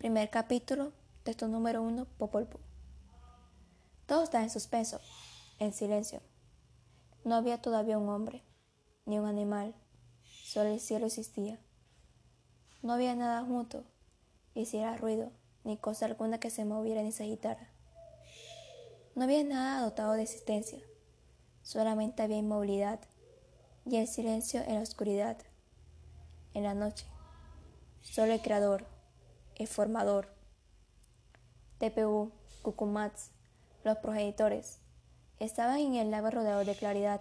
Primer capítulo, texto número uno, Popol Vuh. Todo está en suspenso, en silencio. No había todavía un hombre, ni un animal, solo el cielo existía. No había nada junto, hiciera ruido, ni cosa alguna que se moviera ni se agitara. No había nada dotado de existencia, solamente había inmovilidad y el silencio en la oscuridad, en la noche. Solo el creador, el formador. TPU, Cucumats, los progenitores, estaban en el lago rodeado de claridad.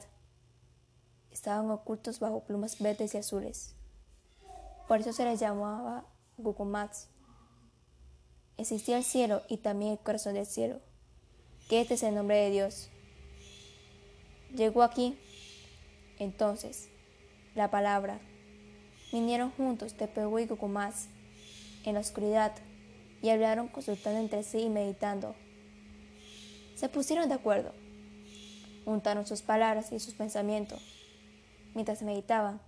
Estaban ocultos bajo plumas verdes y azules. Por eso se les llamaba Cucumats. Existía el cielo y también el corazón del cielo, que este es el nombre de Dios. Llegó aquí, entonces, la palabra. Vinieron juntos TPU y Cucumats en la oscuridad y hablaron consultando entre sí y meditando. Se pusieron de acuerdo, juntaron sus palabras y sus pensamientos. Mientras meditaban,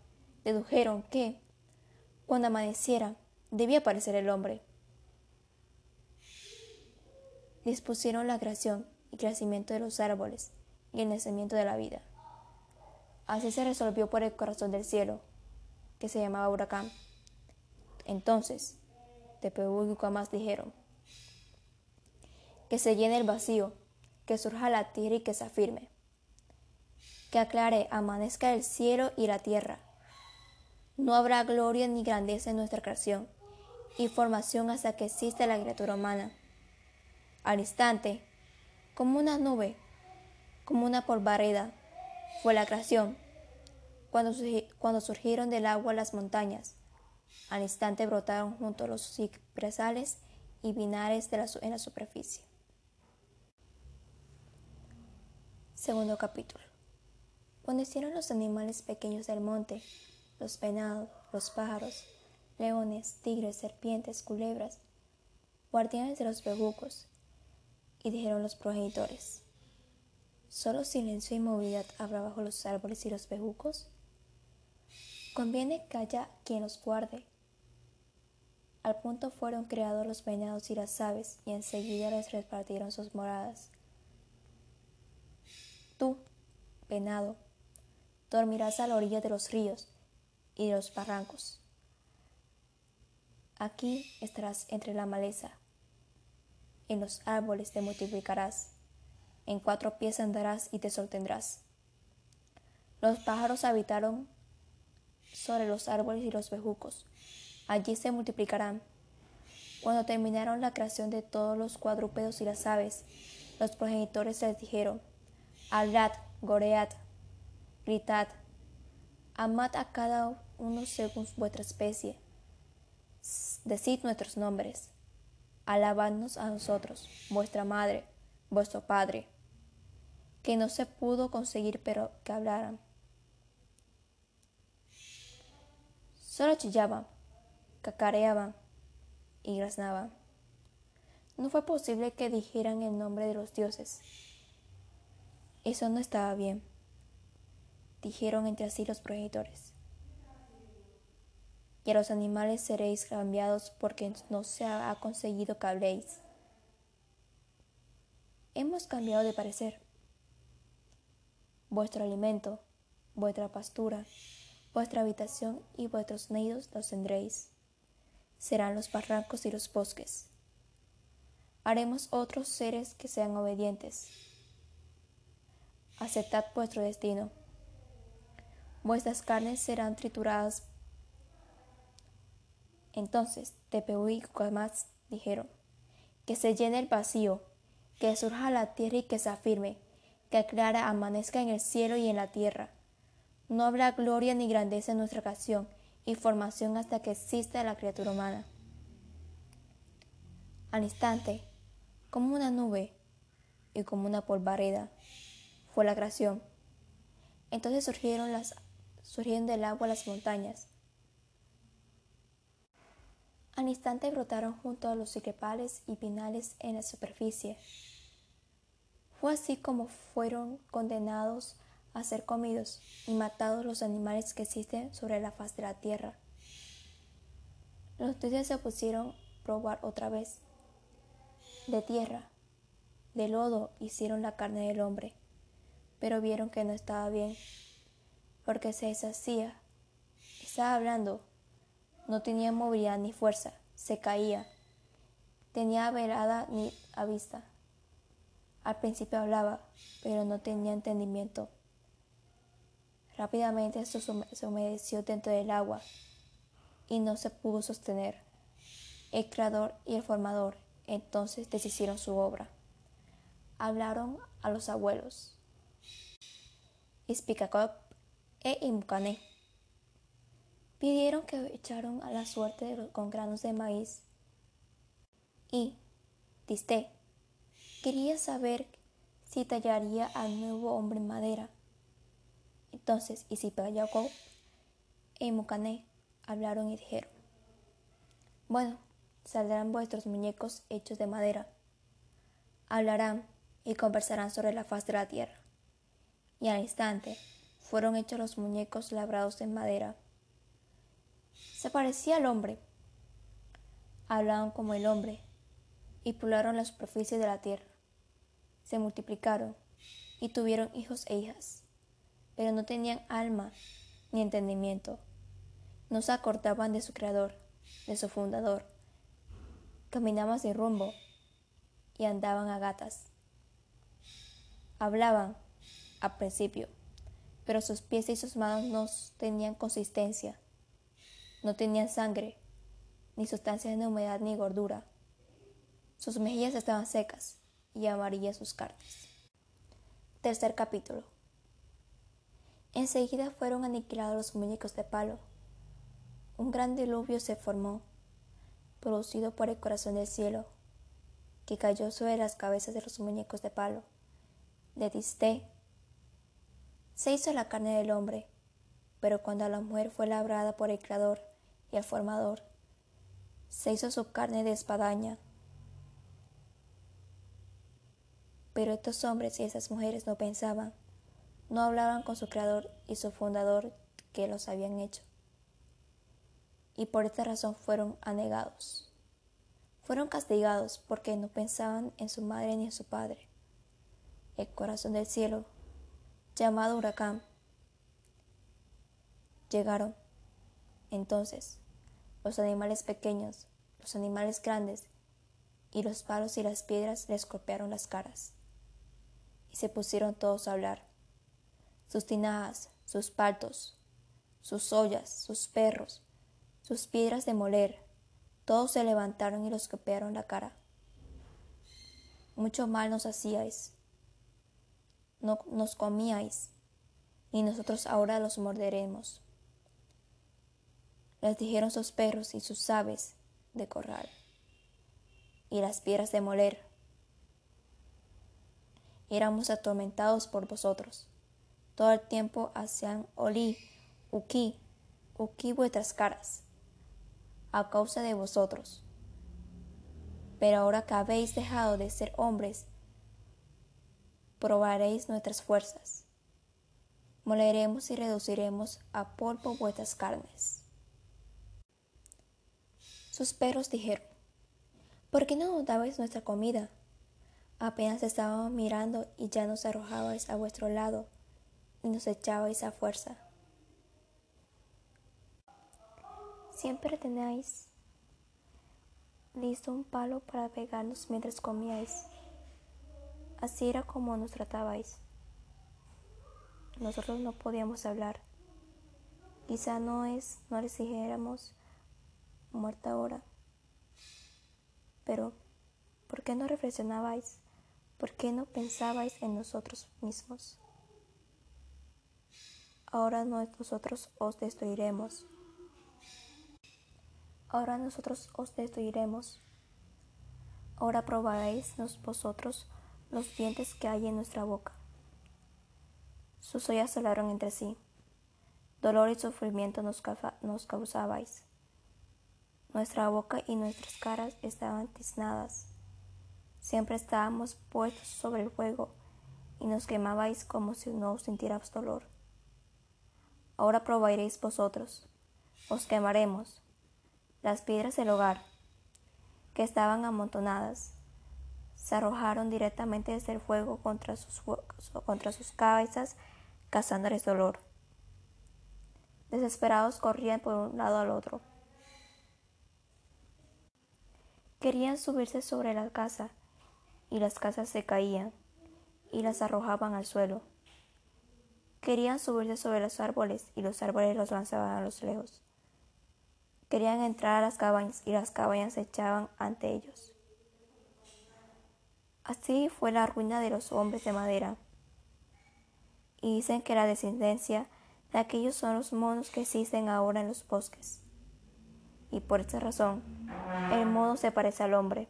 dedujeron que, cuando amaneciera, debía aparecer el hombre. Dispusieron la creación y crecimiento de los árboles y el nacimiento de la vida. Así se resolvió por el corazón del cielo, que se llamaba huracán. Entonces, Tepeu y Ucamas dijeron, que se llene el vacío, que surja la tierra y que se afirme, que aclare, amanezca el cielo y la tierra. No habrá gloria ni grandeza en nuestra creación y formación hasta que exista la criatura humana. Al instante, como una nube, como una polvareda, fue la creación. Cuando, cuando surgieron del agua las montañas, al instante brotaron junto a los cipresales y la, en la superficie. Segundo capítulo. Cuando hicieron los animales pequeños del monte, los venados, los pájaros, leones, tigres, serpientes, culebras, guardianes de los bejucos, y dijeron los progenitores, ¿solo silencio y movilidad habrá bajo los árboles y los bejucos? Conviene que haya quien los guarde. Al punto fueron creados los venados y las aves, y enseguida les repartieron sus moradas. Tú, venado, dormirás a la orilla de los ríos y de los barrancos. Aquí estarás entre la maleza, en los árboles te multiplicarás, en cuatro pies andarás y te sostendrás. Los pájaros habitaron sobre los árboles y los bejucos, allí se multiplicarán. Cuando terminaron la creación de todos los cuadrúpedos y las aves, los progenitores les dijeron, hablad, goread, gritad, amad a cada uno según vuestra especie, decid nuestros nombres alabadnos a nosotros, vuestra madre, vuestro padre, que no se pudo conseguir pero que hablaran. Solo chillaban, cacareaban y graznaban. No fue posible que dijeran el nombre de los dioses. Eso no estaba bien, dijeron entre sí los progenitores y a los animales seréis cambiados porque no se ha conseguido que habléis. Hemos cambiado de parecer. Vuestro alimento, vuestra pastura, vuestra habitación y vuestros nidos los tendréis. Serán los barrancos y los bosques. Haremos otros seres que sean obedientes. Aceptad vuestro destino. Vuestras carnes serán trituradas entonces Tepeu y Cucamatz dijeron, que se llene el vacío, que surja la tierra y que se afirme, que aclara amanezca en el cielo y en la tierra. No habrá gloria ni grandeza en nuestra ocasión y formación hasta que exista la criatura humana. Al instante, como una nube y como una polvareda, fue la creación. Entonces surgieron, las, surgieron del agua las montañas, al instante brotaron junto a los ciprepales y pinales en la superficie. Fue así como fueron condenados a ser comidos y matados los animales que existen sobre la faz de la tierra. Los dioses se opusieron probar otra vez. De tierra, de lodo hicieron la carne del hombre, pero vieron que no estaba bien, porque se deshacía. Estaba hablando, no tenía movilidad ni fuerza, se caía, tenía velada ni a vista. Al principio hablaba, pero no tenía entendimiento. Rápidamente se humedeció dentro del agua y no se pudo sostener. El creador y el formador entonces deshicieron su obra. Hablaron a los abuelos. Ispikakop e Imukane. Pidieron que echaron a la suerte con granos de maíz. Y Tiste quería saber si tallaría al nuevo hombre en madera. Entonces Isipayakop e Imukane hablaron y dijeron, bueno, saldrán vuestros muñecos hechos de madera. Hablarán y conversarán sobre la faz de la tierra. Y al instante fueron hechos los muñecos labrados en madera. Se parecía al hombre. Hablaban como el hombre y poblaron la superficie de la tierra. Se multiplicaron y tuvieron hijos e hijas, pero no tenían alma ni entendimiento no se acordaban de su creador, de su fundador. Caminaban sin rumbo y andaban a gatas. Hablaban al principio, pero sus pies y sus manos no tenían consistencia, no tenían sangre, ni sustancias de humedad ni gordura. Sus mejillas estaban secas y amarillas sus carnes. Tercer capítulo. Enseguida fueron aniquilados los muñecos de palo un gran diluvio se formó, producido por el corazón del cielo, que cayó sobre las cabezas de los muñecos de palo. De Disté se hizo la carne del hombre, pero cuando la mujer fue labrada por el Creador y el Formador, se hizo su carne de espadaña. Pero estos hombres y esas mujeres no pensaban, no hablaban con su Creador y su Fundador que los habían hecho y por esta razón fueron anegados. Fueron castigados porque no pensaban en su madre ni en su padre. El corazón del cielo, llamado huracán, llegaron. Entonces, los animales pequeños, los animales grandes, y los palos y las piedras les golpearon las caras. Y se pusieron todos a hablar. Sus tinajas, sus paltos, sus ollas, sus perros, sus piedras de moler. Todos se levantaron y los golpearon la cara. Mucho mal nos hacíais. No nos comíais, y nosotros ahora los morderemos. Les dijeron sus perros y sus aves de corral, y las piedras de moler. Éramos atormentados por vosotros. Todo el tiempo hacían olí, uki, uki vuestras caras a causa de vosotros. Pero ahora que habéis dejado de ser hombres, probaréis nuestras fuerzas. Moleremos y reduciremos a polvo vuestras carnes. Sus perros dijeron, ¿por qué no nos dabais nuestra comida? Apenas estábamos mirando y ya nos arrojabais a vuestro lado nos echabais a fuerza. Siempre tenéis listo un palo para pegarnos mientras comíais. Así era como nos tratabais. Nosotros no podíamos hablar. Quizá no es, no les dijéramos muerta ahora. Pero, ¿por qué no reflexionabais? ¿Por qué no pensabais en nosotros mismos? Ahora nosotros os destruiremos ahora nosotros os destruiremos. Ahora probaréis vosotros los dientes que hay en nuestra boca. Sus ollas hablaron entre sí. Dolor y sufrimiento nos, nos causabais. Nuestra boca y nuestras caras estaban tiznadas. Siempre estábamos puestos sobre el fuego y nos quemabais como si no os sintierais dolor. Ahora probaréis vosotros. Os quemaremos las piedras del hogar, que estaban amontonadas. Se arrojaron directamente desde el fuego contra sus, contra sus cabezas, causándoles dolor. Desesperados corrían por un lado al otro. Querían subirse sobre la casa, y las casas se caían y las arrojaban al suelo. Querían subirse sobre los árboles y los árboles los lanzaban a los lejos. Querían entrar a las cabañas y las cabañas se echaban ante ellos. Así fue la ruina de los hombres de madera. Y dicen que la descendencia de aquellos son los monos que existen ahora en los bosques. Y por esta razón, el mono se parece al hombre.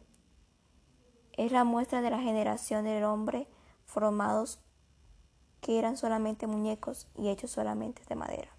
Es la muestra de la generación del hombre formados que eran solamente muñecos y hechos solamente de madera.